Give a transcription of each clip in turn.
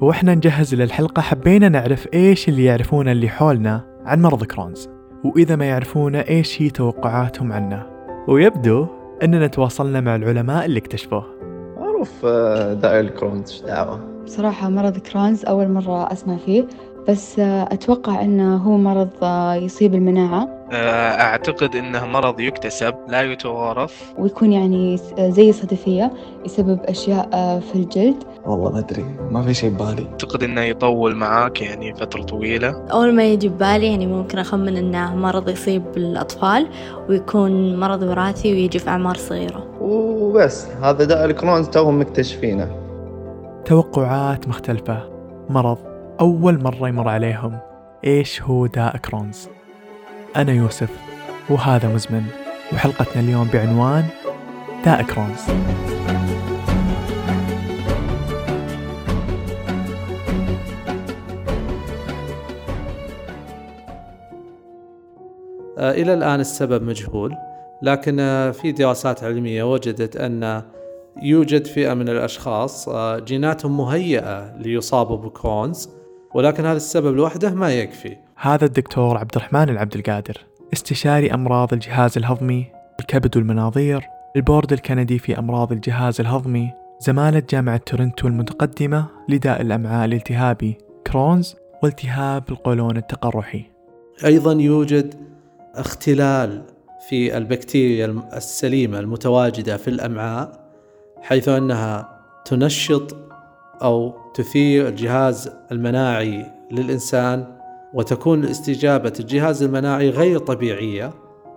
وإحنا نجهز للحلقة حبينا نعرف إيش اللي يعرفونه اللي حولنا عن مرض Crohn's وإذا ما يعرفونه إيش هي توقعاتهم عنه. ويبدو أننا تواصلنا مع العلماء اللي اكتشفوه. معروف آه، داء ال Crohn's إيش دعوة؟ بصراحة مرض Crohn's أول مرة أسمع فيه بس أتوقع أنه هو مرض يصيب المناعة. أعتقد أنه مرض يكتسب لا يتوارث. ويكون يعني زي الصدفية يسبب أشياء في الجلد. والله ما أدري. ما في شيء ببالي. أعتقد أنه يطول معاك يعني فترة طويلة. أول ما يجي ببالي يعني ممكن أخمن أنه مرض يصيب الأطفال ويكون مرض وراثي ويجي في أعمار صغيرة. وبس هذا داء الكرونز توهم مكتشفينه. توقعات مختلفة. مرض. أول مرة يمر عليهم. إيش هو داء كرونز؟ أنا يوسف وهذا مزمن. وحلقتنا اليوم بعنوان داء كرونز. إلى الآن السبب مجهول لكن في دراسات علمية وجدت أن يوجد فئة من الأشخاص جيناتهم مهيئة ليصابوا بكرونز ولكن هذا السبب لوحده ما يكفي. هذا الدكتور عبد الرحمن العبد القادر استشاري أمراض الجهاز الهضمي الكبد والمناظير البورد الكندي في أمراض الجهاز الهضمي زمالة جامعة تورنتو المتقدمة لداء الأمعاء الالتهابي Crohn's والتهاب القولون التقرحي. أيضا يوجد اختلال في البكتيريا السليمة المتواجدة في الأمعاء حيث أنها تنشط أو تثير الجهاز المناعي للإنسان وتكون استجابة الجهاز المناعي غير طبيعية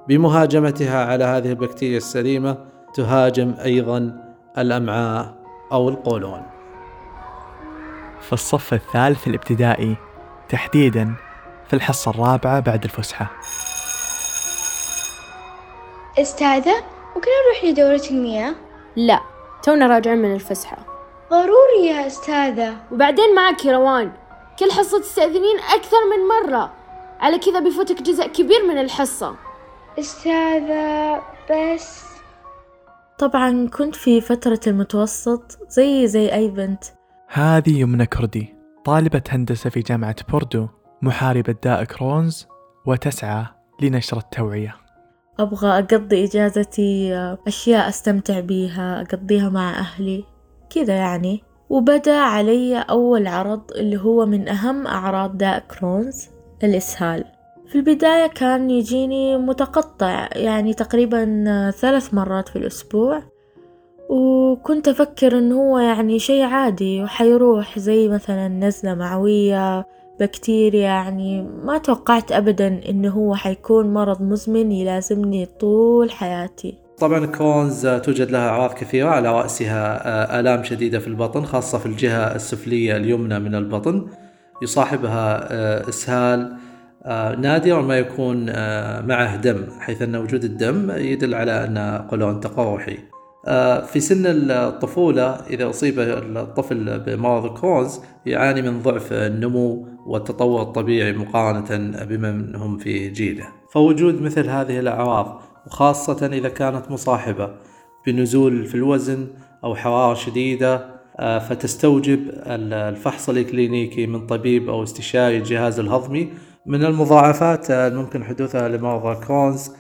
بمهاجمتها على هذه البكتيريا السليمة تهاجم أيضا الأمعاء أو القولون. في الصف الثالث الابتدائي تحديدا في الحصة الرابعة بعد الفسحة. أستاذة ممكن أروح لدورة المياه؟ لا تونا راجعين من الفسحة. ضروري يا أستاذة. وبعدين معك يا روان. كل حصة تستأذنين أكثر من مرة. على كذا بيفوتك جزء كبير من الحصة. أستاذة بس. طبعا كنت في فترة المتوسط زي زي أي بنت. هذه يمنى كردي طالبة هندسة في جامعة بوردو محاربة داء Crohn's وتسعى لنشر التوعية. أبغى أقضي إجازتي أشياء أستمتع بيها أقضيها مع أهلي كذا يعني. وبدأ علي أول عرض اللي هو من أهم أعراض داء كرونز الإسهال. في البداية كان يجيني متقطع يعني تقريبا ثلاث مرات في الأسبوع. وكنت أفكر إنه هو يعني شي عادي وحيروح زي مثلا نزلة معوية بكتيريا يعني ما توقعت أبدا إنه هو حيكون مرض مزمن يلازمني طول حياتي. طبعا كرونز توجد لها أعراض كثيرة على رأسها آلام شديدة في البطن خاصة في الجهة السفلية اليمنى من البطن. يصاحبها إسهال نادرا ما يكون معه دم حيث أن وجود الدم يدل على أن قولون تقرحي. في سن الطفولة إذا أصيب الطفل بمرض كرونز يعاني من ضعف النمو والتطور الطبيعي مقارنة بمن هم في جيله. فوجود مثل هذه الأعراض وخاصة إذا كانت مصاحبة بنزول في الوزن أو حرارة شديدة فتستوجب الفحص الإكلينيكي من طبيب أو استشاري الجهاز الهضمي. من المضاعفات الممكن حدوثها لمرضى كرونز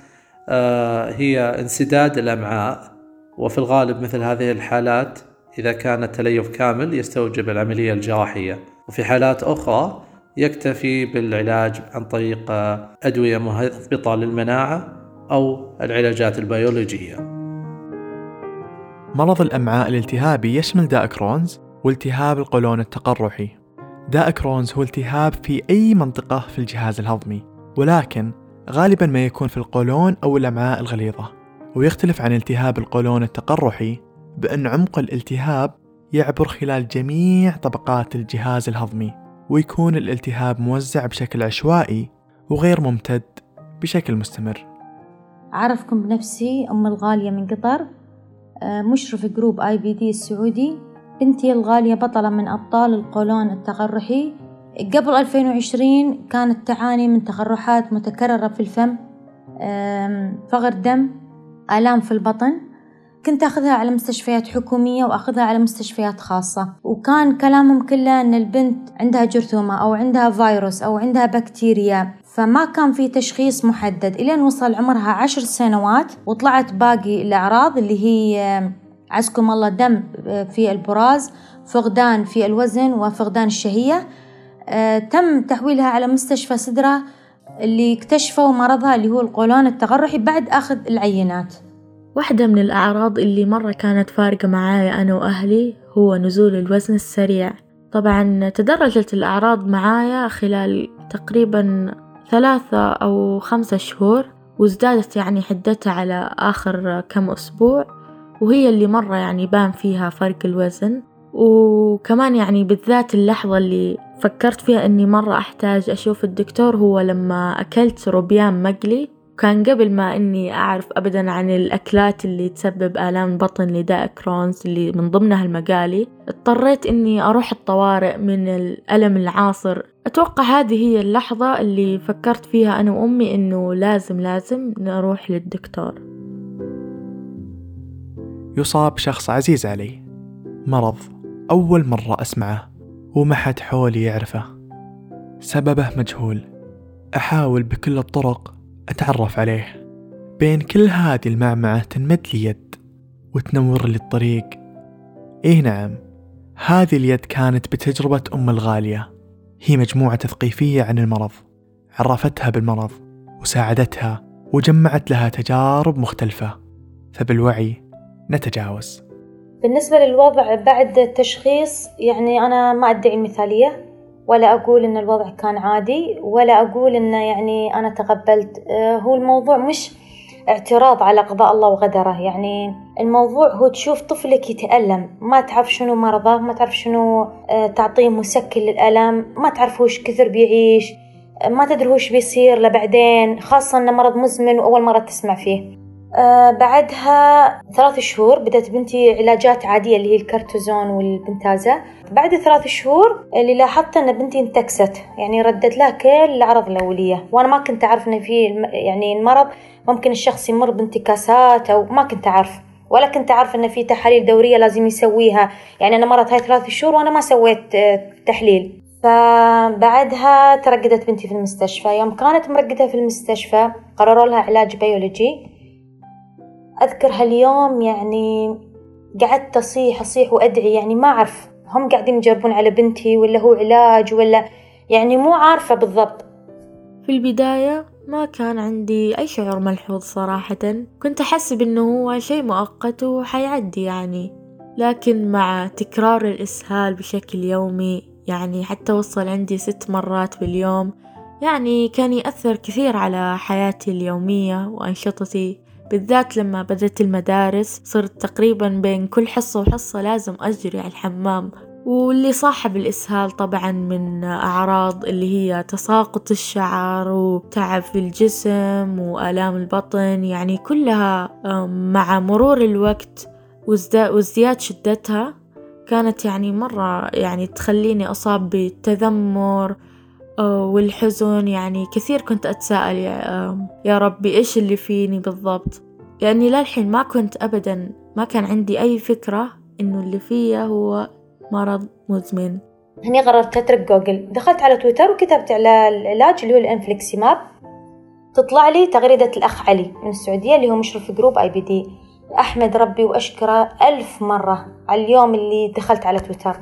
هي انسداد الأمعاء وفي الغالب مثل هذه الحالات إذا كان التليف كامل يستوجب العملية الجراحية. وفي حالات أخرى يكتفي بالعلاج عن طريق أدوية مهبطة للمناعة أو العلاجات البيولوجية. مرض الأمعاء الالتهابي يشمل داء كرونز والتهاب القولون التقرحي. داء كرونز هو التهاب في أي منطقة في الجهاز الهضمي ولكن غالبا ما يكون في القولون أو الأمعاء الغليظة. ويختلف عن التهاب القولون التقرحي بأن عمق الالتهاب يعبر خلال جميع طبقات الجهاز الهضمي ويكون الالتهاب موزع بشكل عشوائي وغير ممتد بشكل مستمر. أعرفكم بنفسي أم الغالية من قطر مشرف group IBD السعودي. بنتي الغالية بطلة من أبطال القولون التقرحي. قبل 2020 كانت تعاني من تقرحات متكررة في الفم فقر دم آلام في البطن. كنت أخذها على مستشفيات حكومية وأخذها على مستشفيات خاصة. وكان كلامهم كله أن البنت عندها جرثومة أو عندها فيروس أو عندها بكتيريا. فما كان في تشخيص محدد. إلين وصل عمرها عشر سنوات وطلعت باقي الأعراض اللي هي عزكم الله دم في البراز فقدان في الوزن وفقدان الشهية. آه، تم تحويلها على مستشفى سدرة اللي اكتشفوا مرضها اللي هو القولون التقرحي بعد أخذ العينات. واحدة من الأعراض اللي مرة كانت فارقة معايا أنا وأهلي هو نزول الوزن السريع. طبعا تدرجت الأعراض معايا خلال تقريبا ثلاثة أو خمسة شهور وازدادت يعني حدتها على آخر كم أسبوع وهي اللي مرة يعني بان فيها فرق الوزن. وكمان يعني بالذات اللحظة اللي فكرت فيها إني مرة أحتاج أشوف الدكتور هو لما أكلت روبيان مقلي. كان قبل ما إني أعرف أبدا عن الأكلات اللي تسبب آلام بطن لداء كرونز اللي من ضمنها المقالي اضطريت إني أروح الطوارئ من الألم العاصر. أتوقع هذه هي اللحظة اللي فكرت فيها أنا وأمي إنه لازم لازم نروح للدكتور. يصاب شخص عزيز علي. مرض أول مرة أسمعه. وما حد حولي يعرفه. سببه مجهول. أحاول بكل الطرق أتعرف عليه. بين كل هذه المعمعة تنمد لي يد وتنور لي الطريق. إيه نعم هذه اليد كانت بتجربة أم الغالية. هي مجموعة تثقيفية عن المرض. عرفتها بالمرض وساعدتها وجمعت لها تجارب مختلفة. فبالوعي نتجاوز. بالنسبة للوضع بعد التشخيص يعني أنا ما أدعي المثالية ولا أقول إن الوضع كان عادي ولا أقول إنه يعني أنا تقبلت. آه، هو الموضوع مش اعتراض على قضاء الله وقدره. يعني الموضوع هو تشوف طفلك يتألم ما تعرف شنو مرضه ما تعرف شنو آه، تعطيه مسكن للألم ما تعرف وش كثر بيعيش آه، ما تدري وش بيصير لبعدين خاصة إنه مرض مزمن وأول مرة تسمع فيه. آه بعدها ثلاث شهور بدأت بنتي علاجات عادية اللي هي الكرتوزون والبنتازا بعد ثلاث شهور اللي لاحظت أن بنتي انتكست يعني ردت لها كل الأعراض الأولية. وأنا ما كنت أعرف أن في يعني المرض ممكن الشخص يمر بانتكاسات أو ما كنت أعرف. ولا كنت أعرف أن في تحاليل دورية لازم يسويها. يعني أنا مرت هاي ثلاث شهور وأنا ما سويت آه، تحليل. فبعدها ترقدت بنتي في المستشفى. يوم كانت مرقدة في المستشفى قرروا لها علاج بيولوجي. أذكر هاليوم يعني قعدت أصيح أصيح وأدعي يعني ما أعرف هم قاعدين يجربون على بنتي ولا هو علاج ولا يعني مو عارفة بالضبط. في البداية ما كان عندي أي شعور ملحوظ صراحة. كنت أحسب إنه هو شيء مؤقت وحيعدي يعني. لكن مع تكرار الإسهال بشكل يومي يعني حتى وصل عندي ست مرات باليوم يعني كان يأثر كثير على حياتي اليومية وأنشطتي. بالذات لما بدأت المدارس صرت تقريبا بين كل حصة وحصة لازم أجري على الحمام. واللي صاحب الإسهال طبعا من أعراض اللي هي تساقط الشعر وتعب في الجسم وآلام البطن يعني كلها مع مرور الوقت وازدياد شدتها كانت يعني مرة يعني تخليني أصاب بالتذمر والحزن. يعني كثير كنت أتساءل يا ربي إيش اللي فيني بالضبط. لأني للحين ما كنت أبدا ما كان عندي أي فكرة إنه اللي فيا هو مرض مزمن. هني قررت أترك جوجل. دخلت على تويتر وكتبت على العلاج اللي هو ال infliximab. تطلع لي تغريدة الأخ علي من السعودية اللي هو مشرف جروب IBD. أحمد ربي وأشكره ألف مرة على اليوم اللي دخلت على تويتر.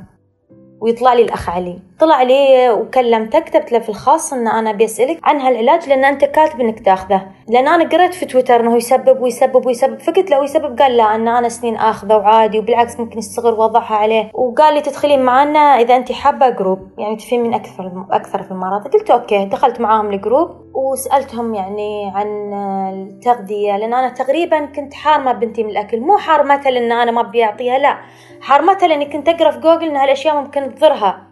ويطلع لي الأخ علي. طلع لي وكلمته كتبت له في الخاص إن أنا بسألك عن هالعلاج لأن أنت كاتب إنك تاخذه. لأن أنا قريت في تويتر إنه يسبب ويسبب ويسبب. فقلت له يسبب قال لا إن أنا سنين آخذه وعادي وبالعكس ممكن يستقر وضعها عليه. وقال لي تدخلين معنا إذا أنت حابة جروب يعني تفهمين أكثر أكثر في المرض. قلت okay دخلت معاهم الجروب وسألتهم يعني عن التغذية لأن أنا تقريبا كنت حارمة بنتي من الأكل. مو حارمتها لأن أنا ما أبي أعطيها لا. حارمتها لأني كنت أقرأ في جوجل ان هالاشياء ممكن تضرها.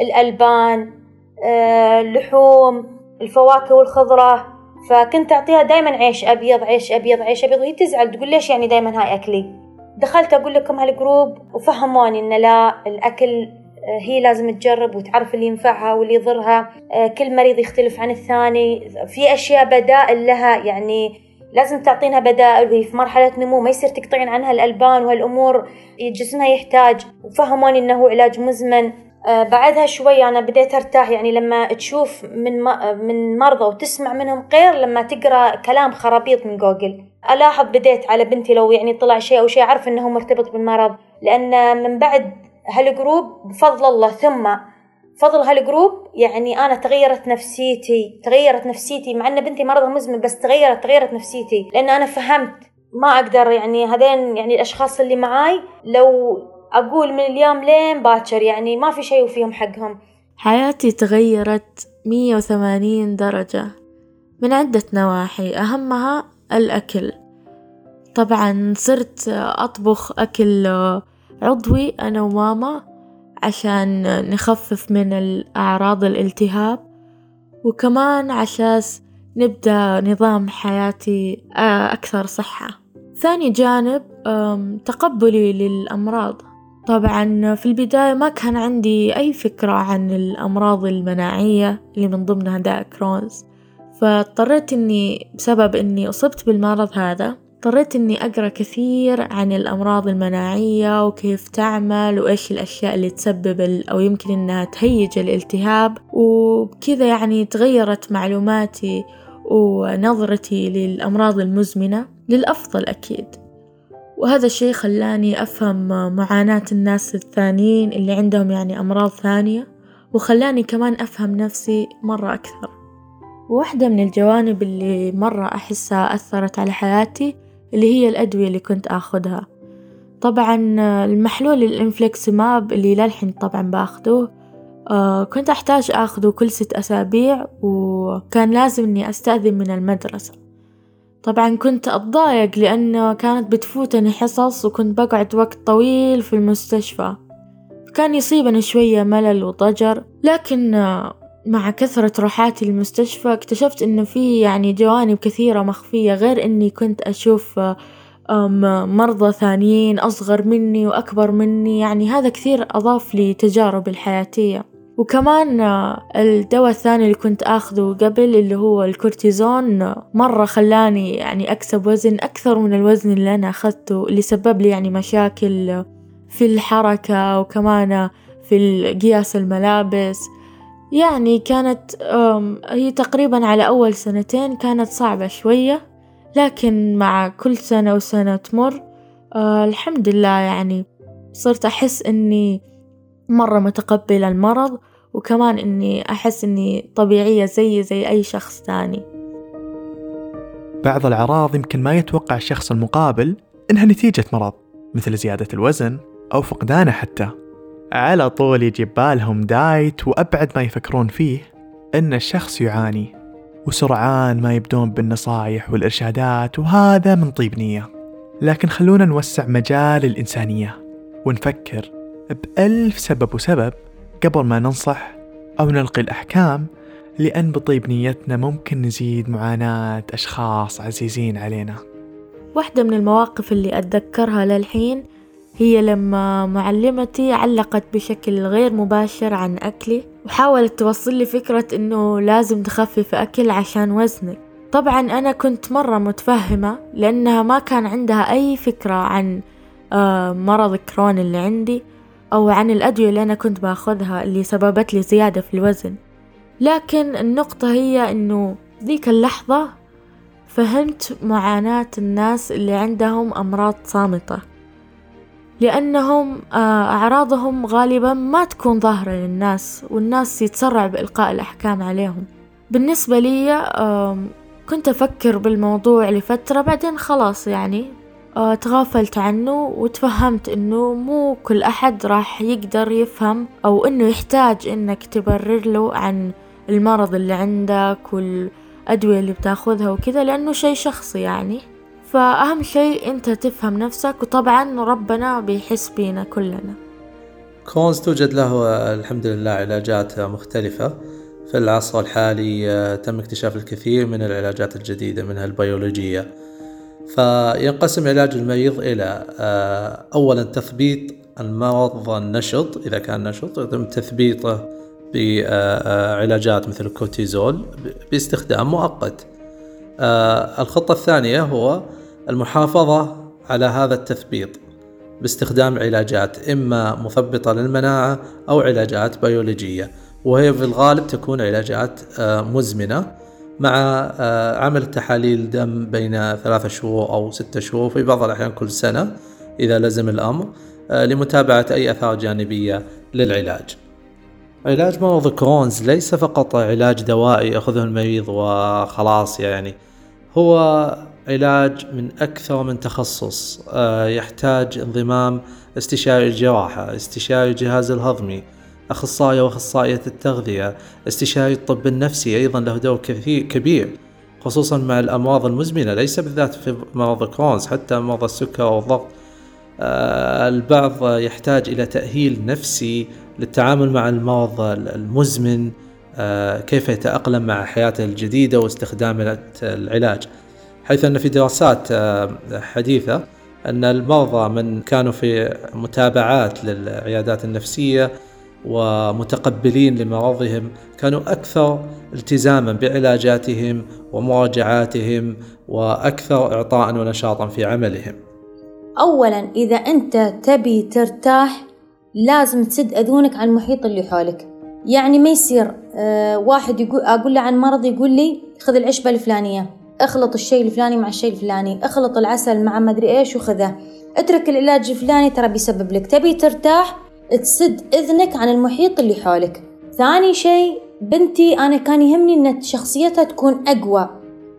الألبان آه، اللحوم الفواكه والخضرة. فكنت أعطيها دايما عيش أبيض عيش أبيض عيش أبيض. وهي تزعل تقول ليش يعني دايما هاي أكلي؟ دخلت أقول لكم هالجروب وفهموني إن لا الأكل هي لازم تجرب وتعرف اللي ينفعها واللي يضرها. آه، كل مريض يختلف عن الثاني. في أشياء بدائل لها يعني لازم تعطينها بدائل وهي في مرحلة نمو ما يصير تقطعين عنها الألبان وهالأمور جسمها يحتاج. وفهموني هو علاج مزمن. آه بعدها شوي أنا بديت أرتاح يعني لما تشوف من من مرضى وتسمع منهم غير لما تقرأ كلام خرابيط من جوجل. ألاحظ بديت على بنتي لو يعني طلع شيء أو شيء أعرف إنه مرتبط بالمرض. لأن من بعد هالجروب بفضل الله. ثم فضل هالجروب يعني أنا تغيرت نفسيتي تغيرت نفسيتي مع أن بنتي مرضها مزمن بس تغيرت تغيرت نفسيتي. لأن أنا فهمت ما أقدر يعني هذين يعني الأشخاص اللي معاي لو أقول من اليوم لين باكر يعني ما في شيء وفيهم حقهم. حياتي تغيرت مية وثمانين درجة من عدة نواحي. أهمها الأكل. طبعا صرت أطبخ أكل عضوي أنا وماما عشان نخفف من الأعراض الالتهاب وكمان عشاس نبدأ نظام حياتي أكثر صحة. ثاني جانب تقبلي للأمراض. طبعا في البداية ما كان عندي أي فكرة عن الأمراض المناعية اللي من ضمنها داء كرونز فاضطريت إني بسبب إني أصبت بالمرض هذا اضطريت إني أقرأ كثير عن الأمراض المناعية وكيف تعمل وإيش الأشياء اللي تسبب أو يمكن إنها تهيج الالتهاب. وبكذا يعني تغيرت معلوماتي ونظرتي للأمراض المزمنة للأفضل أكيد. وهذا الشي خلاني أفهم معاناة الناس الثانيين اللي عندهم يعني أمراض ثانية وخلاني كمان أفهم نفسي مرة أكثر. واحدة من الجوانب اللي مرة أحسها أثرت على حياتي اللي هي الأدوية اللي كنت آخذها. طبعا المحلول الإنفليكسماب اللي للحين طبعا باخده آه كنت أحتاج أخذه كل ست أسابيع وكان لازم إني أستأذن من المدرسة. طبعا كنت أتضايق لأنه كانت بتفوتني حصص وكنت بقعد وقت طويل في المستشفى. كان يصيبني شوية ملل وضجر لكن مع كثرة روحاتي للمستشفى اكتشفت إنه في يعني جوانب كثيرة مخفية غير إني كنت أشوف مرضى ثانيين أصغر مني وأكبر مني يعني هذا كثير أضاف لي تجاربي الحياتية. وكمان الدواء الثاني اللي كنت أخذه قبل اللي هو الكورتيزون مرة خلاني يعني أكسب وزن أكثر من الوزن اللي أنا أخذته اللي سبب لي يعني مشاكل في الحركة وكمان في قياس الملابس. يعني كانت هي تقريبا على أول سنتين كانت صعبة شوية لكن مع كل سنة وسنة تمر أه الحمد لله يعني صرت أحس إني مرة متقبلة المرض وكمان إني أحس إني طبيعية زي زي أي شخص تاني بعض الأعراض يمكن ما يتوقع الشخص المقابل إنها نتيجة مرض مثل زيادة الوزن أو فقدانه حتى. على طول يجي بالهم دايت وأبعد ما يفكرون فيه أن الشخص يعاني وسرعان ما يبدون بالنصايح والإرشادات وهذا من طيب نية. لكن خلونا نوسع مجال الإنسانية ونفكر بألف سبب وسبب قبل ما ننصح أو نلقي الأحكام لأن بطيب نيتنا ممكن نزيد معاناة أشخاص عزيزين علينا. واحدة من المواقف اللي أتذكرها للحين هي لما معلمتي علقت بشكل غير مباشر عن أكلي وحاولت توصل لي فكرة إنه لازم تخفف أكل عشان وزنك. طبعا أنا كنت مرة متفهمة لأنها ما كان عندها أي فكرة عن آه، مرض كرون اللي عندي أو عن الأدوية اللي أنا كنت باخذها اللي سببت لي زيادة في الوزن. لكن النقطة هي إنه ذيك اللحظة فهمت معاناة الناس اللي عندهم أمراض صامتة. لأنهم آه، أعراضهم غالبا ما تكون ظاهرة للناس والناس يتسرع بإلقاء الأحكام عليهم. بالنسبة لي كنت أفكر بالموضوع لفترة بعدين خلاص يعني آه، تغافلت عنه وتفهمت إنه مو كل أحد راح يقدر يفهم أو إنه يحتاج إنك تبرر له عن المرض اللي عندك والأدوية اللي بتاخذها وكذا لأنه شي شخصي يعني. فأهم شيء أنت تفهم نفسك وطبعا ربنا بيحس بينا كلنا. كونز توجد له الحمد لله علاجات مختلفة. في العصر الحالي آه، تم اكتشاف الكثير من العلاجات الجديدة منها البيولوجية. فينقسم علاج المريض إلى آه، أولا تثبيت المرض النشط إذا كان نشط يتم تثبيطه بعلاجات مثل الكورتيزول باستخدام مؤقت. آه الخطة الثانية هو المحافظة على هذا التثبيط باستخدام علاجات إما مثبطة للمناعة أو علاجات بيولوجية وهي في الغالب تكون علاجات آه مزمنة مع آه عمل تحاليل دم بين ثلاثة شهور أو ستة شهور في بعض الأحيان كل سنة إذا لزم الأمر آه لمتابعة أي آثار جانبية للعلاج. علاج مرض كرونز ليس فقط علاج دوائي يأخذه المريض وخلاص يعني هو علاج من أكثر من تخصص آه، يحتاج انضمام استشاري الجراحة استشاري الجهاز الهضمي أخصائي وأخصائية التغذية استشاري الطب النفسي أيضا له دور كبير خصوصا مع الأمراض المزمنة ليس بالذات في مرض كرونز حتى مرض السكر والضغط آه، البعض يحتاج إلى تأهيل نفسي للتعامل مع المرض المزمن آه، كيف يتأقلم مع حياته الجديدة واستخدام العلاج. حيث أن في دراسات آه، حديثة أن المرضى من كانوا في متابعات للعيادات النفسية ومتقبلين لمرضهم كانوا أكثر التزاما بعلاجاتهم ومراجعاتهم وأكثر إعطاء ونشاطا في عملهم. أولا إذا أنت تبي ترتاح لازم تسد أذونك عن المحيط اللي حولك. يعني ما يصير آه واحد يقول أقول له عن مرض يقول لي خذ العشبة الفلانية. اخلط الشيء الفلاني مع الشيء الفلاني اخلط العسل مع مدري إيش وخذه. اترك العلاج الفلاني ترى بيسبب لك. تبي ترتاح تسد إذنك عن المحيط اللي حولك. ثاني شيء بنتي أنا كان يهمني إن شخصيتها تكون أقوى.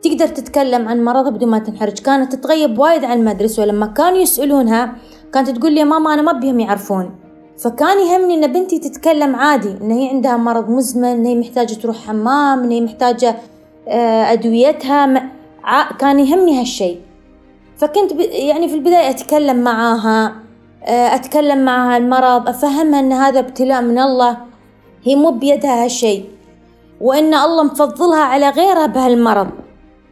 تقدر تتكلم عن مرضها بدون ما تنحرج. كانت تتغيب وايد عن المدرسة ولما كانوا يسألونها كانت تقول لي ماما أنا ما بيهم يعرفون. فكان يهمني إن بنتي تتكلم عادي إن هي عندها مرض مزمن إن هي محتاجة تروح حمام إن هي محتاجة أدويتها كان يهمني هالشيء. فكنت يعني في البداية أتكلم معاها آه، أتكلم معها المرض أفهمها أن هذا ابتلاء من الله. هي مو بيدها هالشيء. وأن الله مفضلها على غيرها بهالمرض.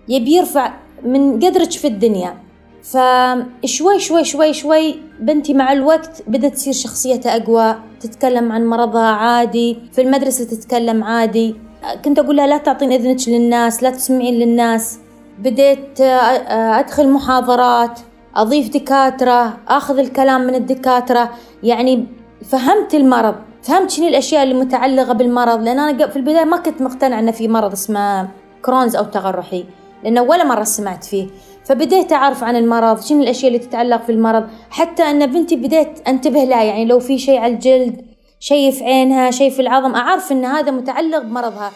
يبي يرفع من قدرك في الدنيا. فشوي شوي شوي شوي بنتي مع الوقت بدأت تصير شخصيتها أقوى تتكلم عن مرضها عادي في المدرسة تتكلم عادي. كنت أقول لها لا تعطين إذنك للناس لا تسمعين للناس. بديت آه، أدخل محاضرات أضيف دكاترة أخذ الكلام من الدكاترة. يعني فهمت المرض فهمت شنو الأشياء اللي متعلقة بالمرض. لأن أنا في البداية ما كنت مقتنعة أن في مرض اسمه Crohn's أو تقرحي لأنه ولا مرة سمعت فيه. فبديت أعرف عن المرض شنو الأشياء اللي تتعلق في المرض. حتى أن بنتي بديت أنتبه لها يعني لو في شيء على الجلد شيء في عينها شيء في العظم. أعرف أن هذا متعلق بمرضها.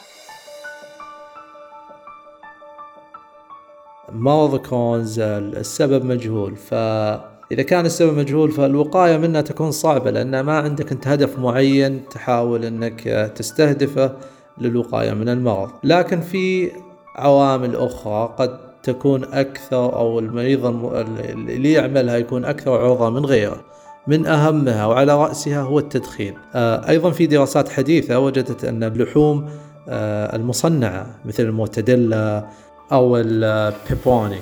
مرض Crohn's السبب مجهول. فإذا كان السبب مجهول فالوقاية منه تكون صعبة لأن ما عندك أنت هدف معين تحاول أنك تستهدفه للوقاية من المرض. لكن في عوامل أخرى قد تكون أكثر أو المريض اللي يعملها يكون أكثر عرضة من غيره. من أهمها وعلى رأسها هو التدخين. آه، أيضا في دراسات حديثة وجدت أن اللحوم آه، المصنعة مثل المورتديلا أو ال pepperoni.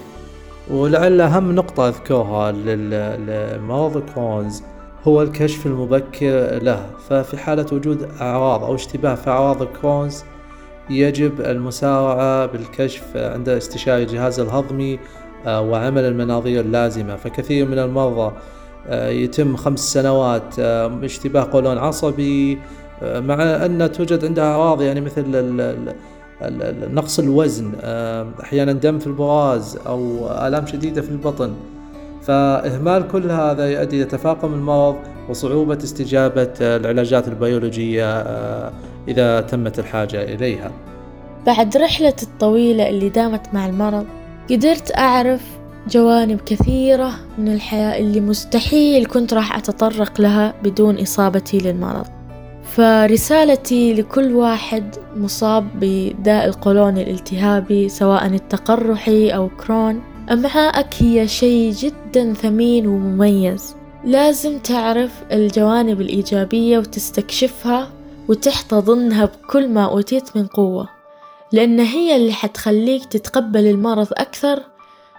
ولعل أهم نقطة أذكرها لمرض Crohn's هو الكشف المبكر له. ففي حالة وجود أعراض أو اشتباه في أعراض كرونز يجب المسارعة بالكشف عند استشاري الجهاز الهضمي آه، وعمل المناظير اللازمة. فكثير من المرضى يتم خمس سنوات آه، اشتباه قولون عصبي مع أن توجد عندها أعراض يعني مثل نقص الوزن أحيانا دم في البراز أو آلام شديدة في البطن. فإهمال كل هذا يؤدي إلى تفاقم المرض وصعوبة استجابة العلاجات البيولوجية إذا تمت الحاجة إليها. بعد رحلة الطويلة اللي دامت مع المرض قدرت أعرف جوانب كثيرة من الحياة اللي مستحيل كنت راح أتطرق لها بدون إصابتي للمرض. فرسالتي لكل واحد مصاب بداء القولون الالتهابي سواء التقرحي أو كرون أمعائك هي شيء جدا ثمين ومميز. لازم تعرف الجوانب الإيجابية وتستكشفها وتحتضنها بكل ما أوتيت من قوة لأن هي اللي حتخليك تتقبل المرض أكثر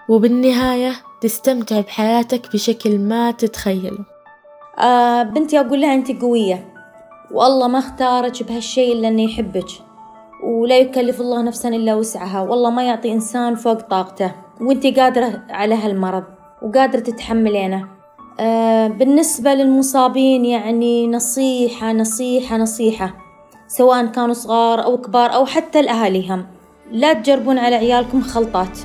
وبالنهاية تستمتع بحياتك بشكل ما تتخيله. آه بنتي أقول لها أنت قوية. والله ما اختارك بهالشيء إلا إنه يحبك. ولا يكلف الله نفسا إلا وسعها. والله ما يعطي إنسان فوق طاقته. وأنتي قادرة على هالمرض وقادرة تتحملينه. آه بالنسبة للمصابين يعني نصيحة نصيحة نصيحة. سواء كانوا صغار أو كبار أو حتى لأهاليهم لا تجربون على عيالكم خلطات.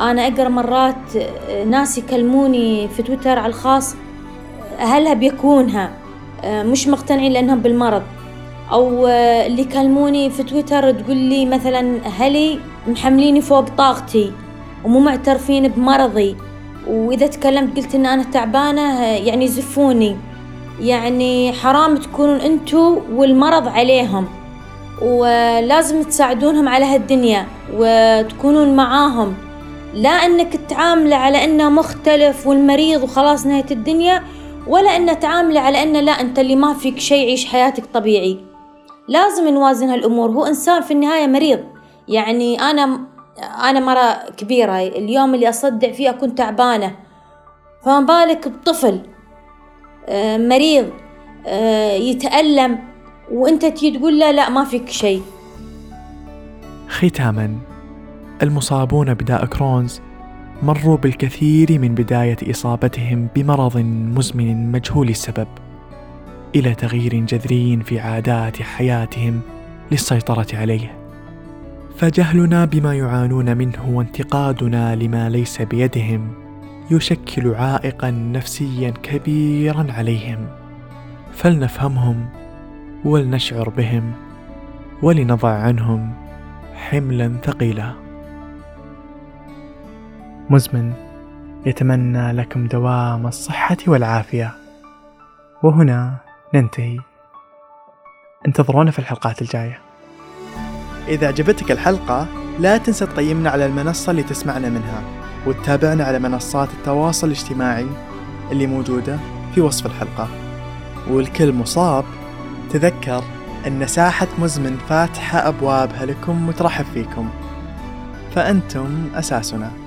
أنا أقرأ مرات آه، ناس يكلموني في تويتر على الخاص أهلها بيكونها آه، مش مقتنعين لأنهم بالمرض. أو آه، اللي يكلموني في تويتر تقول لي مثلا أهلي محمليني فوق طاقتي ومو معترفين بمرضي. وإذا تكلمت قلت إن أنا تعبانة يعني يزفوني. يعني حرام تكونون أنتوا والمرض عليهم. ولازم تساعدونهم على هالدنيا وتكونون معاهم. لا أنك تعامله على أنه مختلف والمريض وخلاص نهاية الدنيا ولا انه تعامله على أنه لا أنت اللي ما فيك شيء عيش حياتك طبيعي. لازم نوازن هالأمور. هو إنسان في النهاية مريض. يعني أنا أنا مرة كبيرة اليوم اللي أصدع فيه اكون تعبانة. فما بالك بطفل آه، مريض آه، يتألم وأنت تجي تقول له لا ما فيك شيء. ختاما. المصابون بداء كرونز مروا بالكثير من بداية إصابتهم بمرض مزمن مجهول السبب إلى تغيير جذري في عادات حياتهم للسيطرة عليه. فجهلنا بما يعانون منه وانتقادنا لما ليس بيدهم يشكل عائقا نفسيا كبيرا عليهم. فلنفهمهم ولنشعر بهم ولنضع عنهم حملا ثقيلا. مزمن يتمنى لكم دوام الصحة والعافية. وهنا ننتهي. انتظرونا في الحلقات الجاية. إذا عجبتك الحلقة لا تنسى تقيمنا على المنصة اللي تسمعنا منها وتتابعنا على منصات التواصل الاجتماعي اللي موجودة في وصف الحلقة. والكل مصاب تذكر أن ساحة مزمن فاتحة أبوابها لكم وترحب فيكم. فأنتم أساسنا.